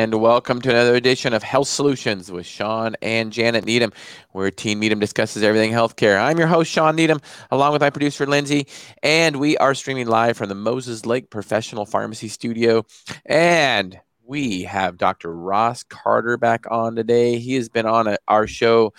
And welcome to another edition of Health Solutions with Shawn and Janet Needham, where Team Needham discusses everything healthcare. I'm your host, Shawn Needham, along with my producer, Lindsay, and we are streaming live from the Moses Lake Professional Pharmacy Studio. And we have Dr. Ross Carter back on today. He has been on a, our show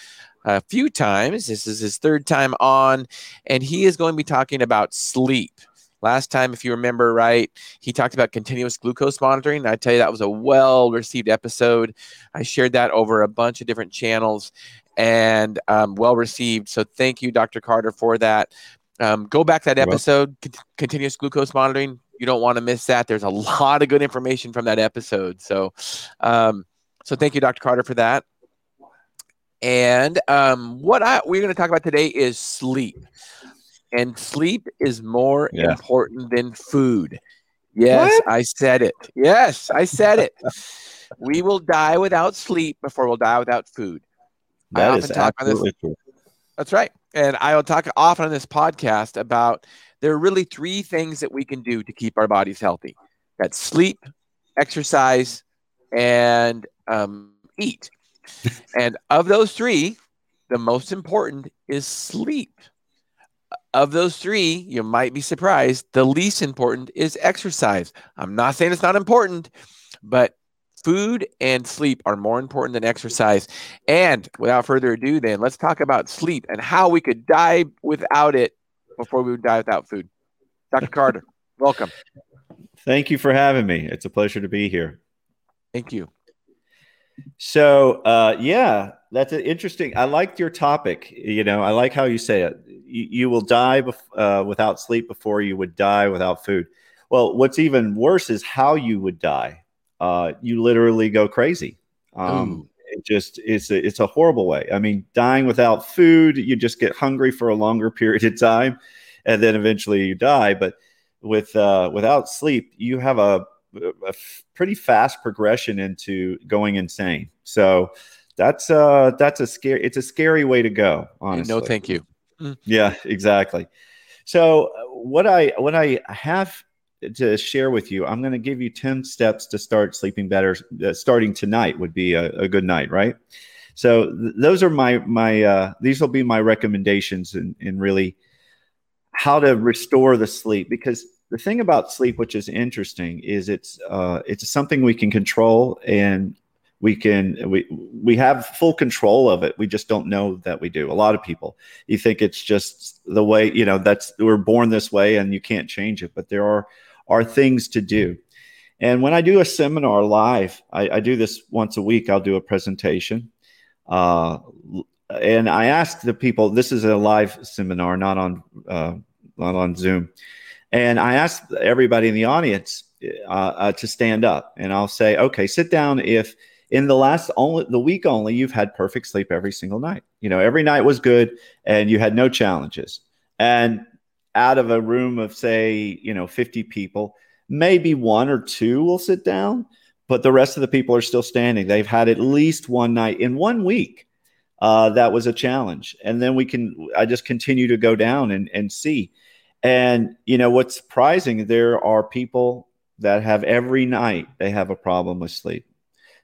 a few times. This is his third time on, and he is going to be talking about sleep. Last time, if you remember right, he talked about continuous glucose monitoring. I tell you, that was a well received episode. I shared that over a bunch of different channels and um, well received. So thank you, Dr. Carter, for that. Um, go back that episode, continuous glucose monitoring. You don't want to miss that. There's a lot of good information from that episode. So, um, so thank you, Dr. Carter, for that. And um, what I, we're going to talk about today is sleep and sleep is more yeah. important than food. Yes, what? I said it. Yes, I said it. we will die without sleep before we'll die without food. That is absolutely true. That's right. And I will talk often on this podcast about there are really three things that we can do to keep our bodies healthy. That's sleep, exercise, and um, eat. and of those three, the most important is sleep of those three, you might be surprised, the least important is exercise. I'm not saying it's not important, but food and sleep are more important than exercise. And without further ado, then let's talk about sleep and how we could die without it before we would die without food. Dr. Carter, welcome. Thank you for having me. It's a pleasure to be here. Thank you. So, uh, yeah, that's interesting. I liked your topic. You know, I like how you say it. You, you will die bef- uh, without sleep before you would die without food. Well, what's even worse is how you would die. Uh, you literally go crazy. Um, it just it's a, it's a horrible way. I mean, dying without food, you just get hungry for a longer period of time, and then eventually you die. But with uh, without sleep, you have a, a pretty fast progression into going insane. So that's uh that's a scary it's a scary way to go honestly no thank you mm. yeah exactly so what i what i have to share with you i'm going to give you 10 steps to start sleeping better uh, starting tonight would be a, a good night right so th- those are my my uh, these will be my recommendations in, in really how to restore the sleep because the thing about sleep which is interesting is it's uh, it's something we can control and we can we we have full control of it. We just don't know that we do. A lot of people you think it's just the way you know that's we're born this way and you can't change it but there are are things to do. And when i do a seminar live i, I do this once a week. I'll do a presentation. Uh, and i ask the people this is a live seminar not on uh, not on zoom. And i ask everybody in the audience uh, uh to stand up. And i'll say okay sit down if in the last only the week only you've had perfect sleep every single night. You know every night was good and you had no challenges. And out of a room of say you know 50 people maybe one or two will sit down but the rest of the people are still standing. They've had at least one night in one week uh, that was a challenge. And then we can i just continue to go down and, and see. And you know what's surprising there are people that have every night they have a problem with sleep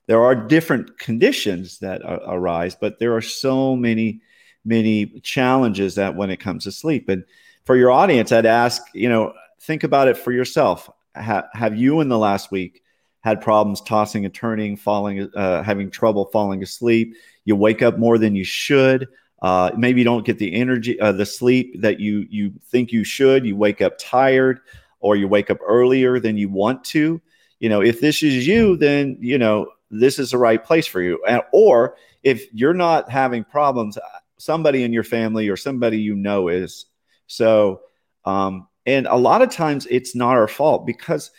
there are different conditions that arise, but there are so many, many challenges that when it comes to sleep. And for your audience, I'd ask, you know, think about it for yourself. Ha- have you in the last week had problems tossing and turning, falling, uh, having trouble falling asleep? You wake up more than you should. Uh, maybe you don't get the energy, uh, the sleep that you you think you should. You wake up tired, or you wake up earlier than you want to. You know, if this is you, then you know this is the right place for you. And, or if you're not having problems, somebody in your family or somebody you know is. So, um, and a lot of times it's not our fault because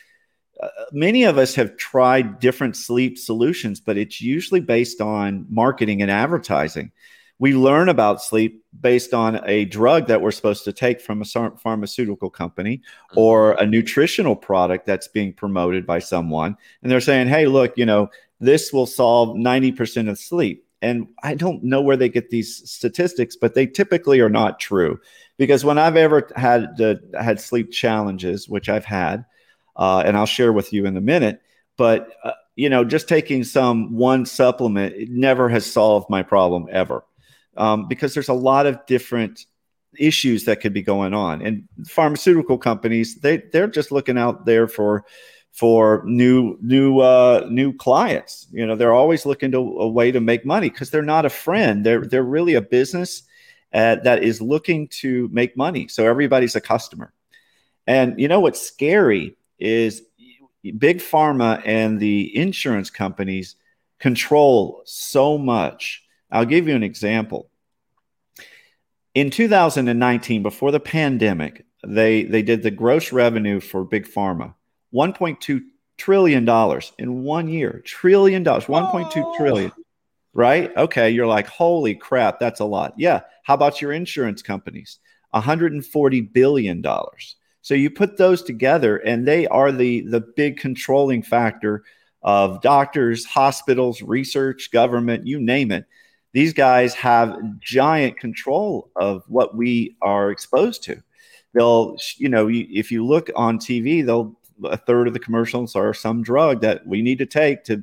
uh, many of us have tried different sleep solutions, but it's usually based on marketing and advertising. We learn about sleep based on a drug that we're supposed to take from a pharmaceutical company mm-hmm. or a nutritional product that's being promoted by someone. And they're saying, hey, look, you know, this will solve 90% of sleep. And I don't know where they get these statistics, but they typically are not true. Because when I've ever had had sleep challenges, which I've had, uh, and I'll share with you in a minute, but uh, you know, just taking some one supplement it never has solved my problem ever, um, because there's a lot of different issues that could be going on. And pharmaceutical companies, they they're just looking out there for for new new uh, new clients. You know, they're always looking to a way to make money because they're not a friend. They're they're really a business uh, that is looking to make money. So everybody's a customer. And you know what's scary is big pharma and the insurance companies control so much. I'll give you an example. In 2019, before the pandemic, they they did the gross revenue for big pharma, 1.2 trillion dollars in one year. Trillion dollars, 1.2 oh. trillion. Right? Okay, you're like, holy crap, that's a lot. Yeah. How about your insurance companies? 140 billion dollars. So you put those together, and they are the the big controlling factor of doctors, hospitals, research, government, you name it. These guys have giant control of what we are exposed to. They'll, you know, if you look on TV, they'll a third of the commercials are some drug that we need to take to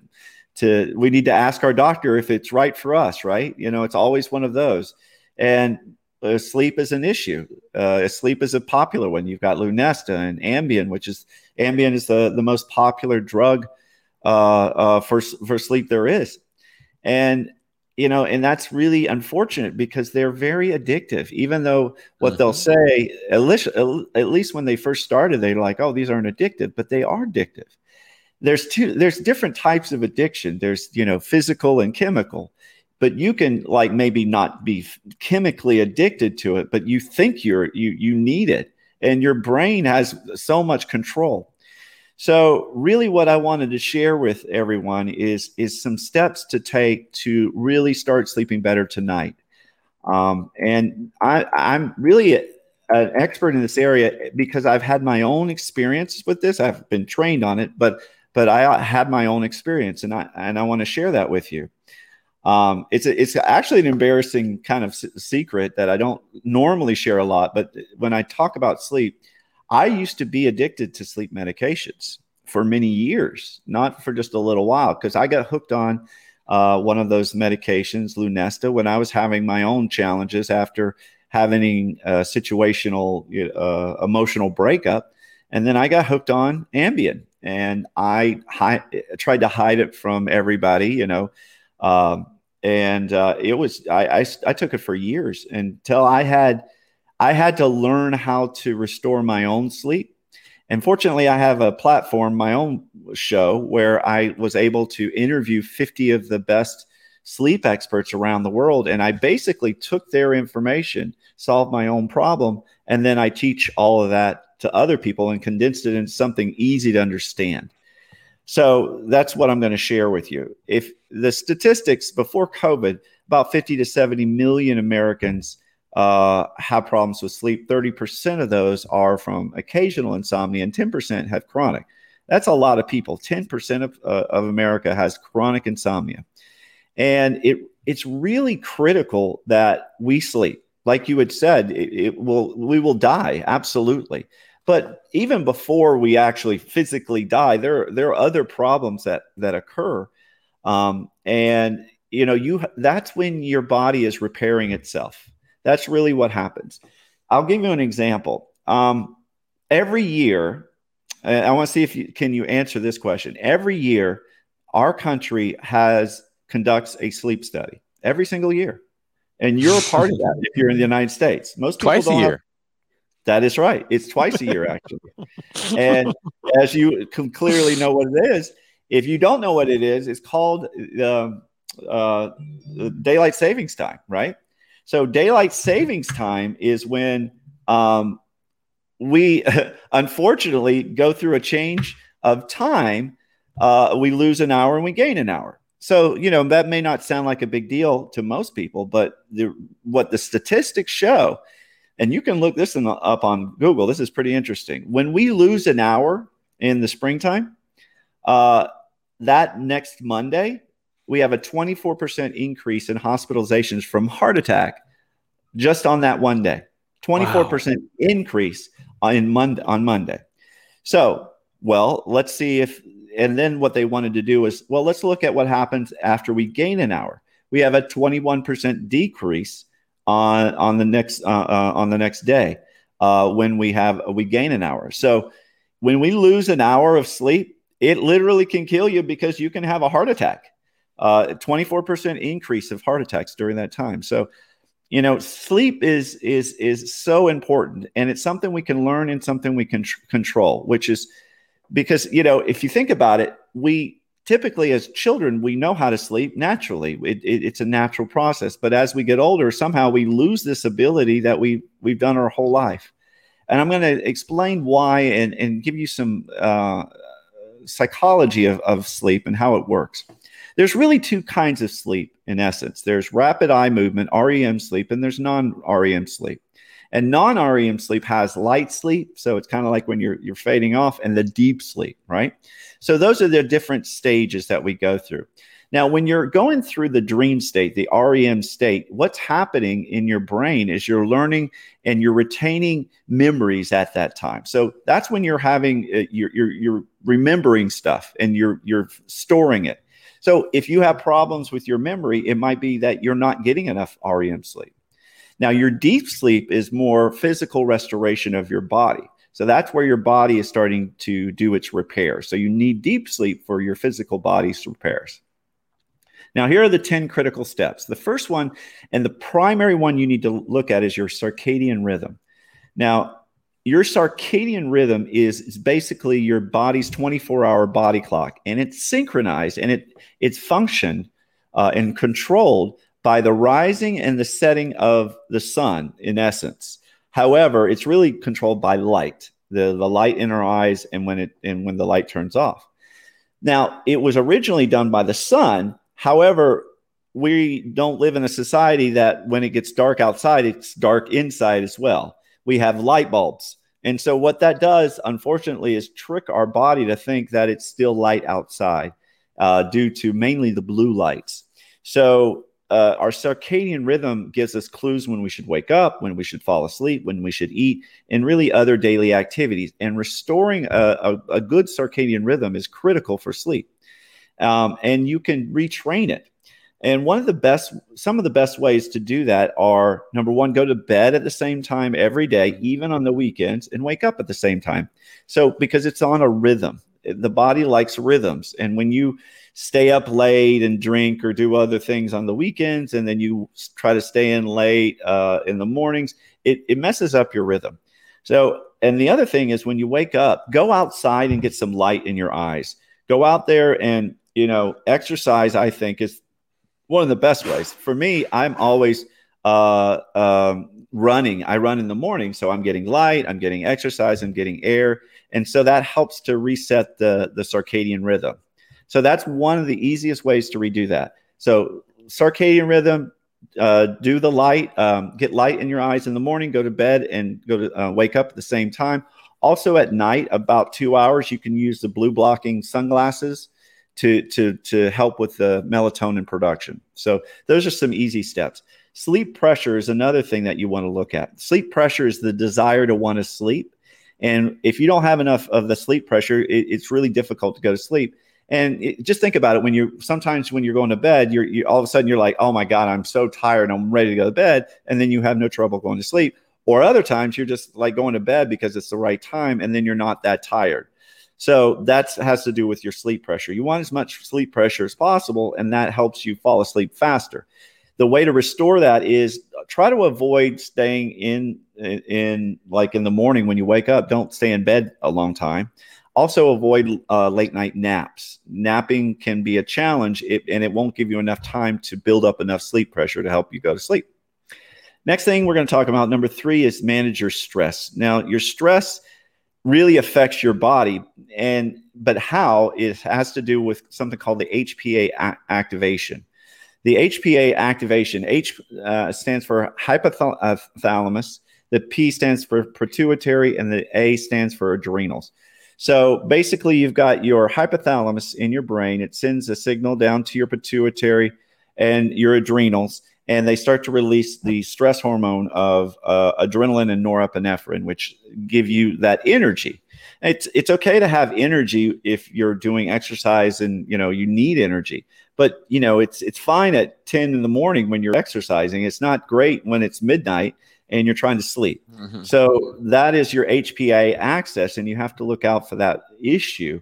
to we need to ask our doctor if it's right for us right you know it's always one of those and uh, sleep is an issue. Uh, sleep is a popular one. You've got Lunesta and Ambien, which is Ambien is the, the most popular drug uh, uh, for for sleep there is, and you know, and that's really unfortunate because they're very addictive. Even though what mm-hmm. they'll say, at least, at least when they first started, they're like, "Oh, these aren't addictive," but they are addictive. There's two. There's different types of addiction. There's you know physical and chemical but you can like maybe not be chemically addicted to it but you think you're you you need it and your brain has so much control so really what i wanted to share with everyone is is some steps to take to really start sleeping better tonight um, and I, i'm really an expert in this area because i've had my own experiences with this i've been trained on it but but i had my own experience and i and i want to share that with you um, it's a, it's actually an embarrassing kind of secret that I don't normally share a lot. But when I talk about sleep, I used to be addicted to sleep medications for many years, not for just a little while, because I got hooked on uh, one of those medications, Lunesta, when I was having my own challenges after having a situational uh, emotional breakup. And then I got hooked on Ambien and I hi- tried to hide it from everybody, you know. Um, and uh, it was I, I, I took it for years until I had I had to learn how to restore my own sleep. And fortunately, I have a platform, my own show, where I was able to interview 50 of the best sleep experts around the world. And I basically took their information, solved my own problem, and then I teach all of that to other people and condensed it into something easy to understand. So that's what I'm going to share with you. If the statistics before COVID, about 50 to 70 million Americans uh, have problems with sleep. 30% of those are from occasional insomnia, and 10% have chronic. That's a lot of people. 10% of, uh, of America has chronic insomnia. And it, it's really critical that we sleep. Like you had said, it, it will we will die absolutely. But even before we actually physically die, there there are other problems that that occur, um, and you know you that's when your body is repairing itself. That's really what happens. I'll give you an example. Um, every year, I want to see if you can you answer this question. Every year, our country has conducts a sleep study every single year, and you're a part of that if you're in the United States. Most people twice a year. Have, that is right. It's twice a year, actually. and as you can clearly know what it is, if you don't know what it is, it's called uh, uh, daylight savings time, right? So, daylight savings time is when um, we unfortunately go through a change of time. Uh, we lose an hour and we gain an hour. So, you know, that may not sound like a big deal to most people, but the, what the statistics show and you can look this up on Google. This is pretty interesting. When we lose an hour in the springtime, uh, that next Monday, we have a 24% increase in hospitalizations from heart attack just on that one day. 24% wow. increase on Monday on Monday. So, well, let's see if and then what they wanted to do is, well, let's look at what happens after we gain an hour. We have a 21% decrease on on the next uh, uh, on the next day uh, when we have we gain an hour. So when we lose an hour of sleep, it literally can kill you because you can have a heart attack. Uh, 24% increase of heart attacks during that time. So, you know, sleep is is is so important, and it's something we can learn and something we can tr- control. Which is because you know, if you think about it, we typically as children we know how to sleep naturally. It, it, it's a natural process, but as we get older, somehow we lose this ability that we we've done our whole life. And I'm going to explain why and and give you some. Uh, psychology of, of sleep and how it works. There's really two kinds of sleep in essence there's rapid eye movement, REM sleep, and there's non REM sleep. And non REM sleep has light sleep. So it's kind of like when you're, you're fading off, and the deep sleep, right? So those are the different stages that we go through. Now, when you're going through the dream state, the REM state, what's happening in your brain is you're learning and you're retaining memories at that time. So that's when you're having uh, you're, you're you're remembering stuff and you're you're storing it. So if you have problems with your memory, it might be that you're not getting enough REM sleep. Now, your deep sleep is more physical restoration of your body. So that's where your body is starting to do its repair. So you need deep sleep for your physical body's repairs. Now, here are the 10 critical steps. The first one, and the primary one you need to look at, is your circadian rhythm. Now, your circadian rhythm is, is basically your body's 24 hour body clock, and it's synchronized and it, it's functioned uh, and controlled by the rising and the setting of the sun, in essence. However, it's really controlled by light, the, the light in our eyes, and when it and when the light turns off. Now, it was originally done by the sun, However, we don't live in a society that when it gets dark outside, it's dark inside as well. We have light bulbs. And so, what that does, unfortunately, is trick our body to think that it's still light outside uh, due to mainly the blue lights. So, uh, our circadian rhythm gives us clues when we should wake up, when we should fall asleep, when we should eat, and really other daily activities. And restoring a, a, a good circadian rhythm is critical for sleep um, and you can retrain it. And one of the best, some of the best ways to do that are number one, go to bed at the same time every day, even on the weekends, and wake up at the same time. So, because it's on a rhythm, the body likes rhythms. And when you stay up late and drink or do other things on the weekends, and then you try to stay in late uh, in the mornings, it, it messes up your rhythm. So, and the other thing is when you wake up, go outside and get some light in your eyes. Go out there and you know, exercise, I think, is one of the best ways. For me, I'm always uh, um, running. I run in the morning, so I'm getting light, I'm getting exercise, I'm getting air, and so that helps to reset the the circadian rhythm. So that's one of the easiest ways to redo that. So circadian rhythm, uh, do the light, um, get light in your eyes in the morning, go to bed, and go to uh, wake up at the same time. Also at night, about two hours, you can use the blue blocking sunglasses to to to help with the melatonin production. So those are some easy steps. Sleep pressure is another thing that you want to look at. Sleep pressure is the desire to want to sleep. And if you don't have enough of the sleep pressure, it, it's really difficult to go to sleep. And it, just think about it when you're sometimes when you're going to bed, you're you, all of a sudden you're like, oh my God, I'm so tired, I'm ready to go to bed. And then you have no trouble going to sleep. Or other times you're just like going to bed because it's the right time and then you're not that tired. So that has to do with your sleep pressure. You want as much sleep pressure as possible, and that helps you fall asleep faster. The way to restore that is try to avoid staying in in like in the morning when you wake up. Don't stay in bed a long time. Also, avoid uh, late night naps. Napping can be a challenge, it, and it won't give you enough time to build up enough sleep pressure to help you go to sleep. Next thing we're going to talk about, number three, is manage your stress. Now, your stress really affects your body. And but how it has to do with something called the hpa a- activation. The hpa activation h uh, stands for hypothalamus the p stands for pituitary and the a stands for adrenals. So basically you've got your hypothalamus in your brain. It sends a signal down to your pituitary and your adrenals and they start to release the stress hormone of uh, adrenaline and norepinephrine, which give you that energy. It's it's okay to have energy if you're doing exercise and you know you need energy. But you know it's it's fine at 10 in the morning when you're exercising. It's not great when it's midnight and you're trying to sleep. Mm-hmm. So that is your HPA axis, and you have to look out for that issue.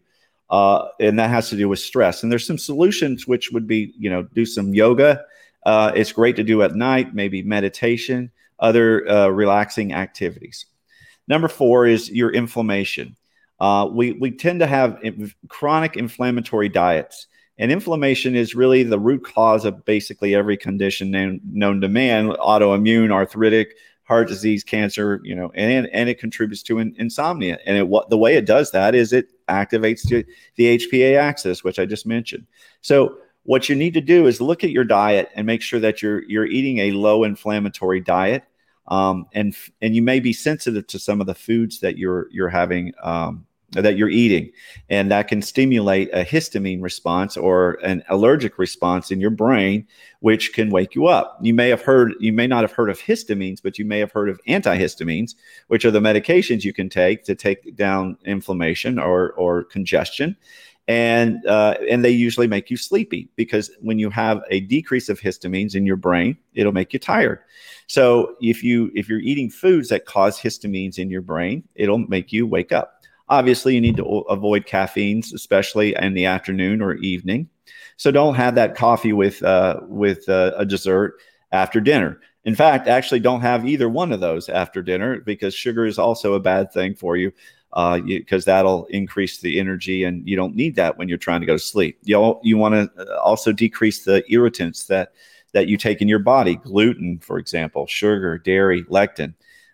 Uh, and that has to do with stress. And there's some solutions which would be, you know, do some yoga. Uh, it's great to do at night, maybe meditation, other uh, relaxing activities. Number four is your inflammation. Uh, we, we tend to have chronic inflammatory diets. And inflammation is really the root cause of basically every condition known, known to man autoimmune, arthritic, heart disease, cancer, you know, and and it contributes to in, insomnia. And it what the way it does that is it activates the, the HPA axis, which I just mentioned. So what you need to do is look at your diet and make sure that you're you're eating a low inflammatory diet. Um, and and you may be sensitive to some of the foods that you're you're having um, that you're eating. And that can stimulate a histamine response or an allergic response in your brain, which can wake you up. You may have heard, you may not have heard of histamines, but you may have heard of antihistamines, which are the medications you can take to take down inflammation or, or congestion. And uh, and they usually make you sleepy because when you have a decrease of histamines in your brain, it'll make you tired. So if you if you're eating foods that cause histamines in your brain, it'll make you wake up. Obviously, you need to avoid caffeines, especially in the afternoon or evening. So don't have that coffee with uh, with uh, a dessert after dinner. In fact, actually, don't have either one of those after dinner because sugar is also a bad thing for you because uh, that'll increase the energy, and you don't need that when you're trying to go to sleep. You you want to uh, also decrease the irritants that that you take in your body, gluten, for example, sugar, dairy, lectin.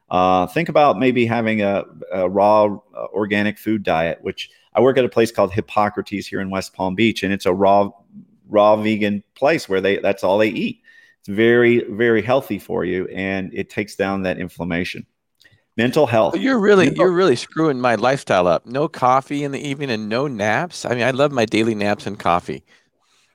Uh, think about maybe having a, a raw uh, organic food diet, which I work at a place called Hippocrates here in West Palm Beach, and it's a raw raw vegan place where they that's all they eat. It's very very healthy for you, and it takes down that inflammation. Mental health. You're really Mental- you're really screwing my lifestyle up. No coffee in the evening and no naps. I mean, I love my daily naps and coffee.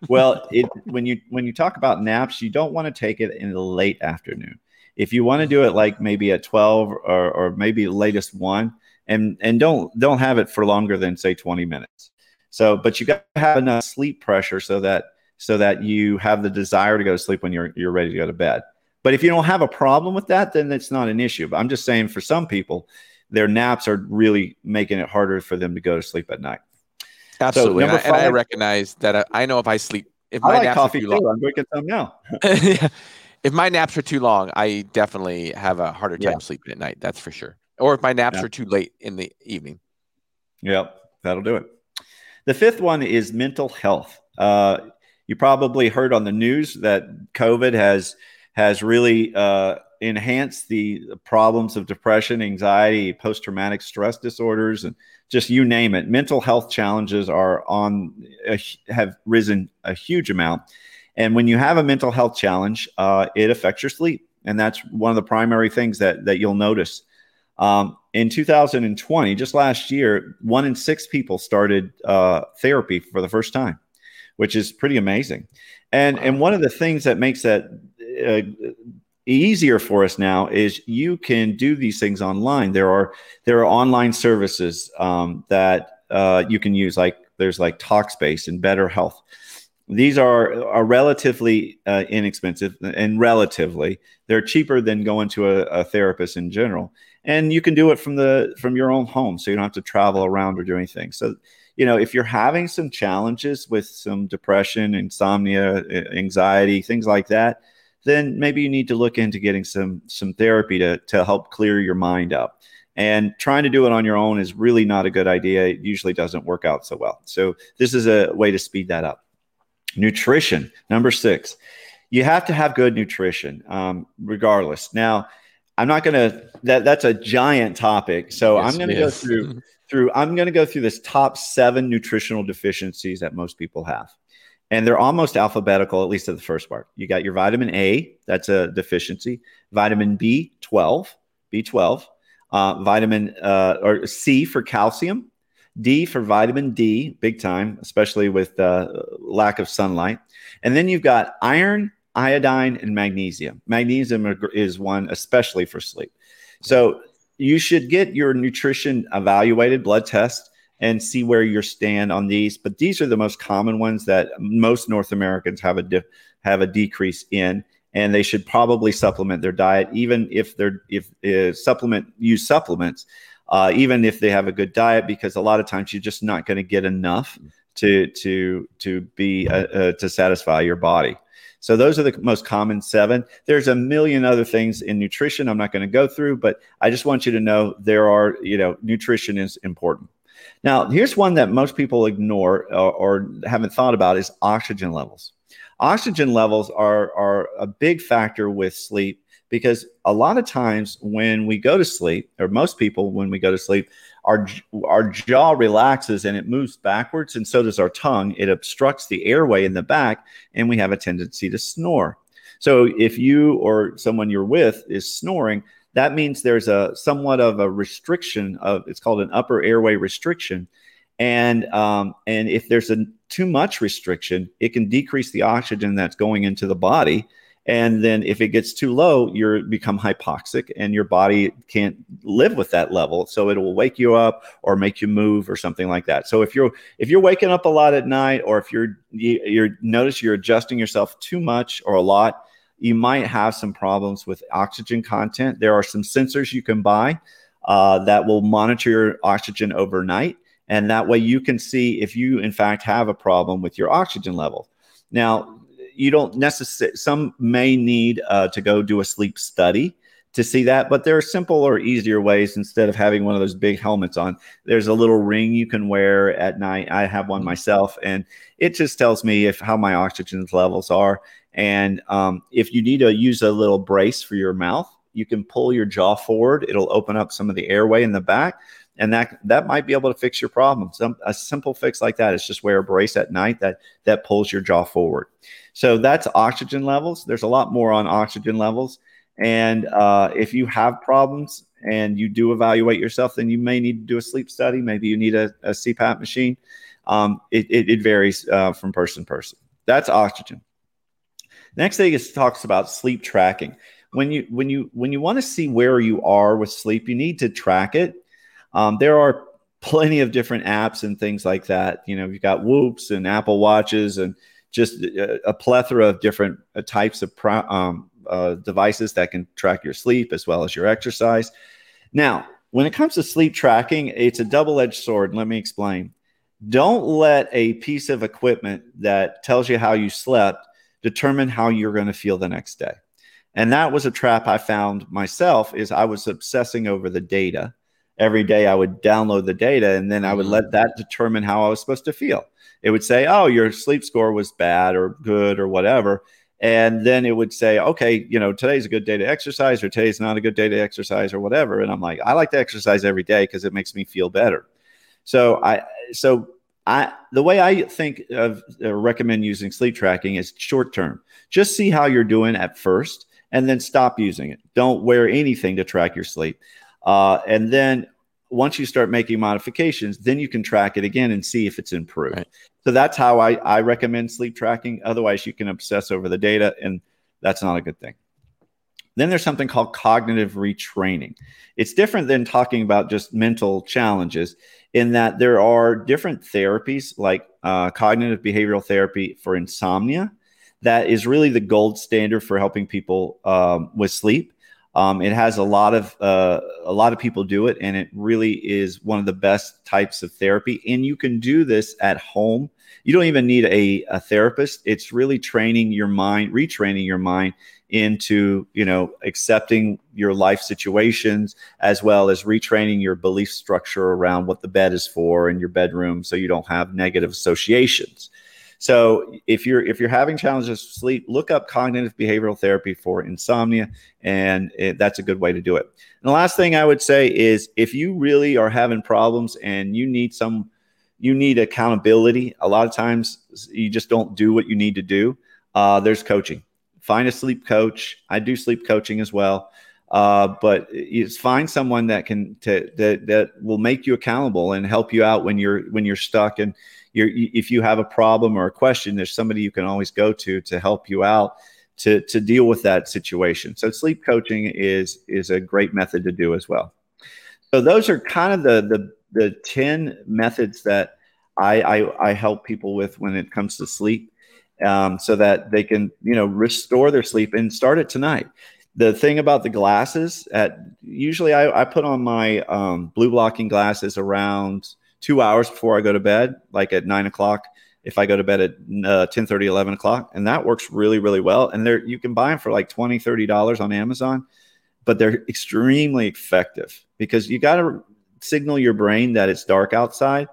well, it, when you when you talk about naps, you don't want to take it in the late afternoon if you want to do it like maybe at 12 or, or maybe latest one and and don't don't have it for longer than say 20 minutes so but you got to have enough sleep pressure so that so that you have the desire to go to sleep when you're you're ready to go to bed but if you don't have a problem with that then it's not an issue but i'm just saying for some people their naps are really making it harder for them to go to sleep at night absolutely so, and, I, five, and, I, recognize that I, I know if i sleep if my I like coffee too. Long, I'm drinking some now. yeah if my naps are too long, I definitely have a harder time yeah. sleeping at night. That's for sure. Or if my naps yeah. are too late in the evening. Yep, that'll do it. The fifth one is mental health. Uh, you probably heard on the news that COVID has has really uh, enhanced the problems of depression, anxiety, post traumatic stress disorders, and just you name it. Mental health challenges are on have risen a huge amount. And when you have a mental health challenge, uh, it affects your sleep. And that's one of the primary things that, that you'll notice. Um, in 2020, just last year, one in six people started uh, therapy for the first time, which is pretty amazing. And, and one of the things that makes that uh, easier for us now is you can do these things online. There are there are online services um, that uh, you can use, like there's like Talkspace and BetterHelp these are are relatively uh, inexpensive and relatively. They're cheaper than going to a, a, therapist in general. And you can do it from the from your own home so you don't have to travel around or do anything. So you know if you're having some challenges with some depression insomnia anxiety things like that then maybe you need to look into getting some some therapy to to help clear your mind up and trying to do it on your own is really not a good idea it usually doesn't work out so well so this is a way to speed that up Nutrition, number six. You have to have good nutrition, um, regardless. Now, I'm not going to. That that's a giant topic, so yes, I'm going to go through through. I'm going to go through this top seven nutritional deficiencies that most people have, and they're almost alphabetical, at least at the first part. You got your vitamin A, that's a deficiency. Vitamin B12, B12, uh, vitamin uh, or C for calcium, D for vitamin D, big time, especially with uh, lack of sunlight. And then you've got iron, iodine, and magnesium. Magnesium is one especially for sleep. So you should get your nutrition evaluated, blood test, and see where you stand on these. But these are the most common ones that most North Americans have a de- have a decrease in, and they should probably supplement their diet, even if they're if uh, supplement use supplements, uh, even if they have a good diet, because a lot of times you're just not going to get enough to to to be uh, uh, to satisfy your body. So those are the most common seven. There's a million other things in nutrition I'm not going to go through, but I just want you to know there are, you know, nutrition is important. Now, here's one that most people ignore or, or haven't thought about is oxygen levels. Oxygen levels are, are a big factor with sleep because a lot of times when we go to sleep, or most people when we go to sleep, our our jaw relaxes and it moves backwards, and so does our tongue. It obstructs the airway in the back, and we have a tendency to snore. So if you or someone you're with is snoring, that means there's a somewhat of a restriction of it's called an upper airway restriction, and um, and if there's a too much restriction, it can decrease the oxygen that's going into the body and then if it gets too low, you become hypoxic and your body can't live with that level. So it will wake you up or make you move or something like that. So if you're if you're waking up a lot at night or if you're you, you're notice you're adjusting yourself too much or a lot, you might have some problems with oxygen content. There are some sensors you can buy uh, that will monitor your oxygen overnight. And that way you can see if you, in fact, have a problem with your oxygen level. Now, you don't necessarily, some may need uh, to go do a sleep study to see that, but there are simple or easier ways instead of having one of those big helmets on. There's a little ring you can wear at night. I have one mm-hmm. myself, and it just tells me if how my oxygen levels are. And um, if you need to use a little brace for your mouth, you can pull your jaw forward. It'll open up some of the airway in the back and that that might be able to fix your problem. Some a simple fix like that is just wear a brace at night that that pulls your jaw forward. So that's oxygen levels. There's a lot more on oxygen levels, and uh, if you have problems and you do evaluate yourself, then you may need to do a sleep study. Maybe you need a, a CPAP machine. Um, it, it, it, varies uh, from person to person. That's oxygen. Next thing is talks about sleep tracking. When you when you when you want to see where you are with sleep, you need to track it um, there are plenty of different apps and things like that. You know, you've got Whoops and Apple Watches and just a, a plethora of different uh, types of um, uh, devices that can track your sleep as well as your exercise. Now, when it comes to sleep tracking, it's a double edged sword. Let me explain. Don't let a piece of equipment that tells you how you slept determine how you're going to feel the next day. And that was a trap I found myself is I was obsessing over the data every day I would download the data and then I would let mm-hmm. that determine how I was supposed to feel. It would say, oh, your sleep score was bad or good or whatever. And then it would say, okay, you know, today's a good day to exercise or today's not a good day to exercise or whatever. And I'm like, I like to exercise every day because it makes me feel better. So I, so I, the way I think of uh, recommend using sleep tracking is short term. Just see how you're doing at first and then stop using it. Don't wear anything to track your sleep. Uh, and then once you start making modifications, then you can track it again and see if it's improved. Right. So that's how I, I recommend sleep tracking. Otherwise, you can obsess over the data, and that's not a good thing. Then there's something called cognitive retraining. It's different than talking about just mental challenges in that there are different therapies like uh, cognitive behavioral therapy for insomnia that is really the gold standard for helping people um, with sleep. Um, it has a lot of uh, a lot of people do it, and it really is one of the best types of therapy. And you can do this at home. You don't even need a, a therapist. It's really training your mind, retraining your mind into you know accepting your life situations as well as retraining your belief structure around what the bed is for in your bedroom so you don't have negative associations so if you're if you're having challenges with sleep, look up cognitive behavioral therapy for insomnia, and it, that's a good way to do it. And the last thing I would say is if you really are having problems and you need some you need accountability. A lot of times you just don't do what you need to do. Uh, there's coaching. Find a sleep coach. I do sleep coaching as well. Uh, but find someone that can that that will make you accountable and help you out when you're when you're stuck and you're, if you have a problem or a question, there's somebody you can always go to to help you out to to deal with that situation. So sleep coaching is is a great method to do as well. So those are kind of the the the ten methods that I I, I help people with when it comes to sleep, um, so that they can you know restore their sleep and start it tonight. The thing about the glasses, at usually I, I put on my um, blue blocking glasses around two hours before I go to bed, like at nine o'clock if I go to bed at uh, 10 30, 11 o'clock. And that works really, really well. And there you can buy them for like 20, 30 dollars on Amazon, but they're extremely effective because you got to signal your brain that it's dark outside.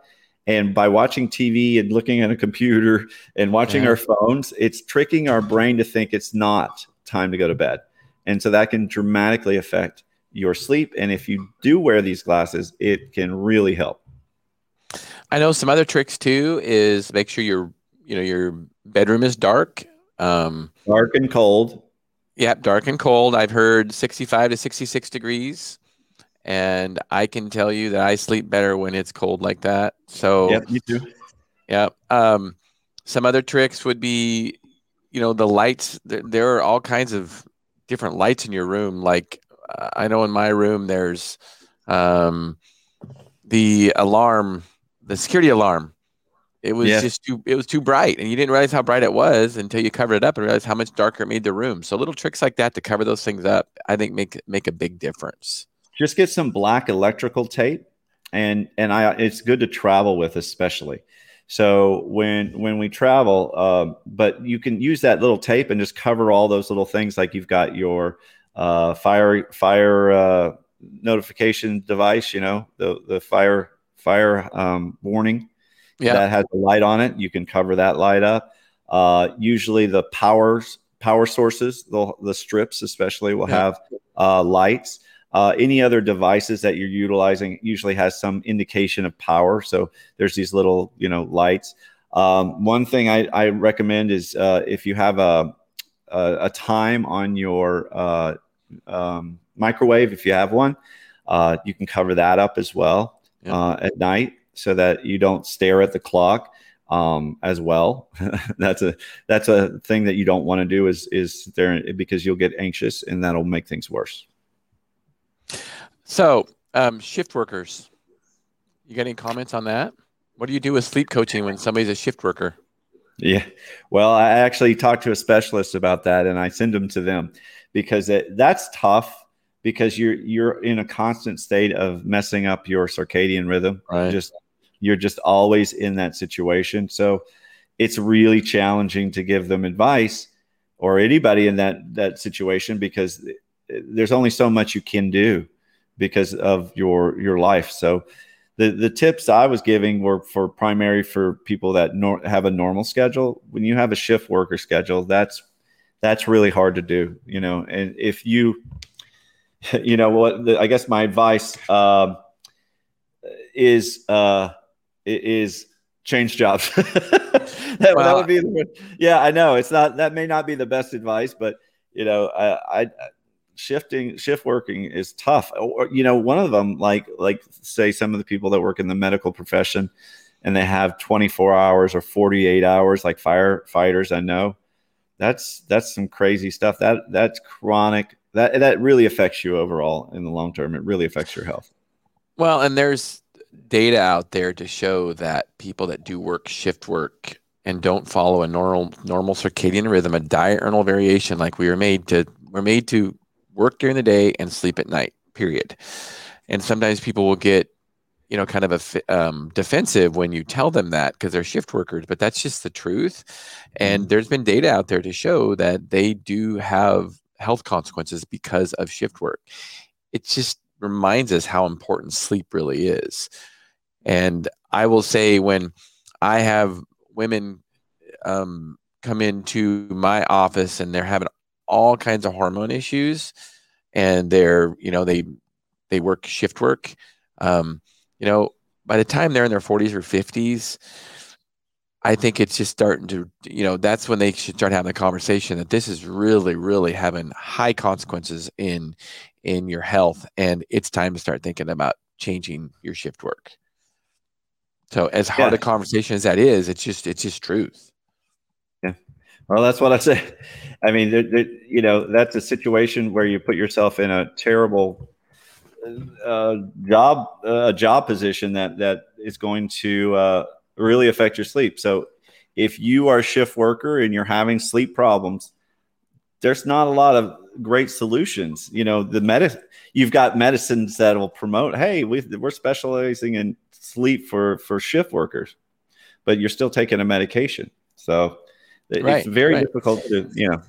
And by watching TV and looking at a computer and watching yeah. our phones, it's tricking our brain to think it's not time to go to bed. And so that can dramatically affect your sleep. And if you do wear these glasses, it can really help. I know some other tricks too is make sure your you know your bedroom is dark. Um, dark and cold. Yeah, dark and cold. I've heard 65 to 66 degrees. And I can tell you that I sleep better when it's cold like that. So yeah, me too. Yeah. Um, some other tricks would be, you know, the lights. There, there are all kinds of different lights in your room. Like uh, I know in my room, there's um, the alarm the security alarm. It was yeah. just too it was too bright, and you didn't realize how bright it was until you covered it up and realized how much darker it made the room. So little tricks like that to cover those things up, I think make make a big difference. Just get some black electrical tape, and and I it's good to travel with, especially. So when when we travel, um, but you can use that little tape and just cover all those little things, like you've got your uh, fire fire uh, notification device, you know, the the fire fire um, warning yeah. that has a light on it. You can cover that light up. Uh, usually, the powers power sources, the, the strips especially, will yeah. have uh, lights. Uh, any other devices that you're utilizing usually has some indication of power. So there's these little, you know, lights. Um, one thing I, I recommend is uh, if you have a, a, a time on your uh, um, microwave, if you have one, uh, you can cover that up as well yeah. uh, at night so that you don't stare at the clock um, as well. that's a that's a thing that you don't want to do is is there because you'll get anxious and that'll make things worse. So um, shift workers, you got any comments on that? What do you do with sleep coaching when somebody's a shift worker? Yeah, well, I actually talked to a specialist about that, and I send them to them because it, that's tough because you're you're in a constant state of messing up your circadian rhythm. Right. Just you're just always in that situation. So it's really challenging to give them advice or anybody in that that situation because there's only so much you can do because of your your life. So the the tips I was giving were for primary for people that nor- have a normal schedule. When you have a shift worker schedule, that's that's really hard to do, you know. And if you you know what? The, I guess my advice um, is uh, is change jobs. that, well, that, would be, the, yeah. I know it's not that may not be the best advice, but you know, I, I shifting shift working is tough. Or you know, one of them like like say some of the people that work in the medical profession and they have 24 hours or 48 hours like firefighters I know that's that's some crazy stuff that that's chronic that that really affects you overall in the long term. It really affects your health. Well, and there's data out there to show that people that do work shift work and don't follow a normal normal circadian rhythm, a diurnal variation, like we were made to we're made to work during the day and sleep at night. Period. And sometimes people will get you know kind of a um, defensive when you tell them that because they're shift workers but that's just the truth and mm-hmm. there's been data out there to show that they do have health consequences because of shift work. It just reminds us how important sleep really is. And I will say, when I have women um, come into my office and they're having all kinds of hormone issues, and they're you know they they work shift work, um, you know, by the time they're in their 40s or 50s, I think it's just starting to, you know, that's when they should start having the conversation that this is really, really having high consequences in in your health, and it's time to start thinking about changing your shift work. So, as hard yeah. a conversation as that is, it's just it's just truth. Yeah, well, that's what I said. I mean, there, there, you know, that's a situation where you put yourself in a terrible uh, job uh, a job position that that is going to uh, really affect your sleep. So if you are a shift worker and you're having sleep problems, there's not a lot of great solutions. You know, the medicine you've got medicines that will promote, hey, we, we're specializing in sleep for for shift workers, but you're still taking a medication. So right, it's very right. difficult to, you know.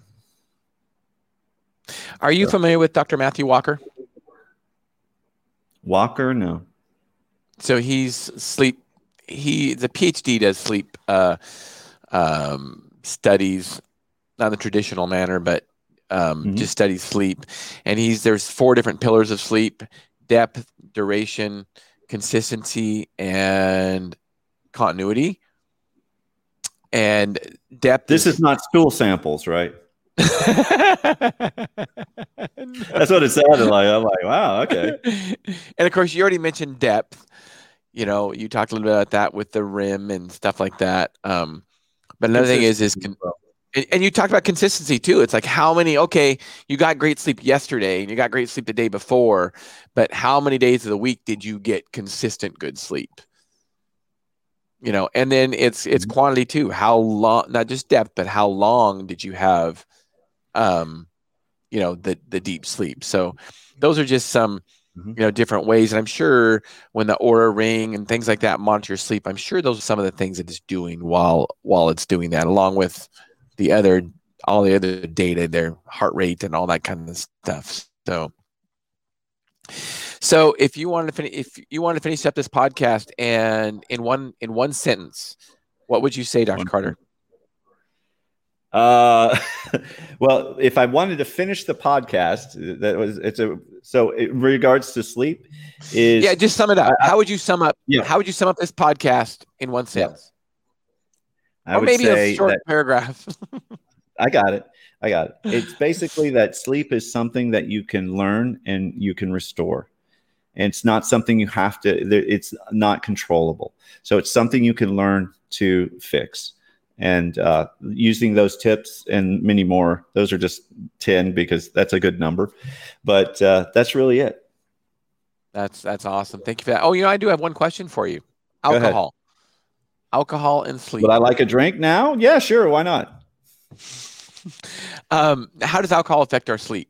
Are you so. familiar with Dr. Matthew Walker? Walker, no. So he's sleep. He the PhD does sleep uh, um, studies, not in the traditional manner, but um, mm-hmm. just studies sleep. And he's there's four different pillars of sleep: depth, duration, consistency, and continuity. And depth. This is, is not stool samples, right? That's what it sounded like. I'm like, wow, okay. And of course, you already mentioned depth. You know, you talked a little bit about that with the REM and stuff like that. Um, but another thing is, is con- and, you talked about consistency too. It's like how many? Okay, you got great sleep yesterday, and you got great sleep the day before, but how many days of the week did you get consistent good sleep? You know, and then it's it's mm-hmm. quantity too. How long? Not just depth, but how long did you have? Um, you know, the the deep sleep. So those are just some mm-hmm. you know different ways and i'm sure when the Oura ring and things like that monitor your sleep i'm sure those are some of the things that it's doing while while it's doing that along with the other all the other data, their heart rate and all that kind of stuff. So so if you want to finish if you want to finish up this podcast and in one in one sentence, what would you say, Dr. Carter? Uh, well, if I wanted to finish the podcast, that was it's a so in regards to sleep is yeah. Just sum it up. I, how would you sum up? Yeah. How would you sum up this podcast in one sentence? I or maybe a short that, paragraph. I got it. I got it. It's basically that sleep is something that you can learn and you can restore. And it's not something you have to, it's not controllable. So it's something you can learn to fix. And uh, using those tips and many more, those are just 10 because that's a good number. But uh, that's really it. That's that's awesome. Thank you for that. Oh, you know, I do have one question for you. Alcohol alcohol and sleep. Would I like a drink now? Yeah, sure. Why not? um, how does alcohol affect our sleep?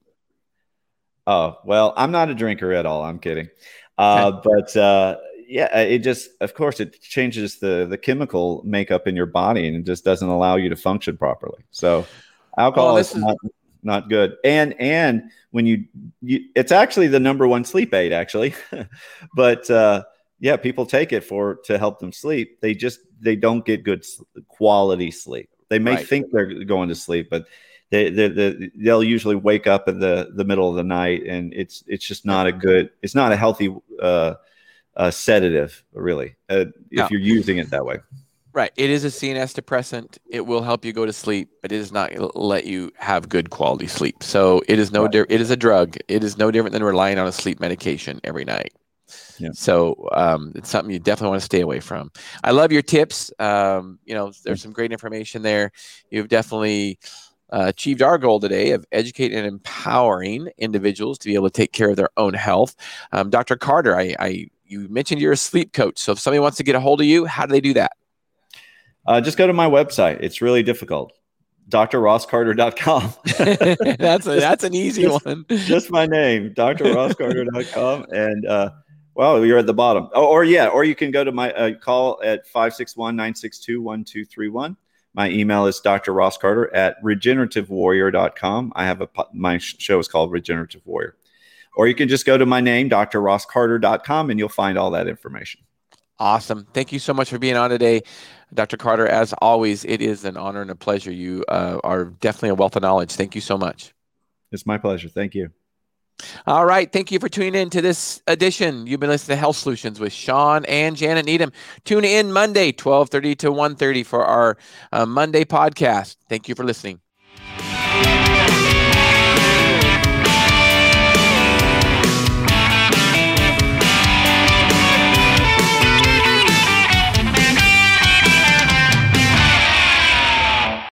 Oh, well, I'm not a drinker at all. I'm kidding. Uh, okay. But uh, yeah, it just, of course, it changes the the chemical makeup in your body, and it just doesn't allow you to function properly. So, alcohol is not not good. And and when you, you, it's actually the number one sleep aid, actually. but uh, yeah, people take it for to help them sleep. They just they don't get good quality sleep. They may right. think they're going to sleep, but they, they, they they'll usually wake up in the the middle of the night, and it's it's just not a good. It's not a healthy uh, uh, sedative, really, uh, if no. you're using it that way. Right. It is a CNS depressant. It will help you go to sleep, but it does not let you have good quality sleep. So it is no. Right. Di- it is a drug. It is no different than relying on a sleep medication every night. Yeah. So um, it's something you definitely want to stay away from. I love your tips. Um, you know, there's some great information there. You've definitely uh, achieved our goal today of educating and empowering individuals to be able to take care of their own health. Um, Dr. Carter, I, I, you mentioned you're a sleep coach. So if somebody wants to get a hold of you, how do they do that? Uh, just go to my website. It's really difficult drrosscarter.com. that's a, that's an easy just, one. Just my name, drrosscarter.com. And uh, well, you're at the bottom. Oh, or yeah, or you can go to my uh, call at 561-962-1231. My email is drrosscarter at regenerativewarrior.com. I have a my show is called Regenerative Warrior. Or you can just go to my name, drrosscarter.com, and you'll find all that information. Awesome. Thank you so much for being on today, Dr. Carter. As always, it is an honor and a pleasure. You uh, are definitely a wealth of knowledge. Thank you so much. It's my pleasure. Thank you. All right. Thank you for tuning in to this edition. You've been listening to Health Solutions with Shawn and Janet Needham. Tune in Monday, 1230 to 1.30 for our uh, Monday podcast. Thank you for listening.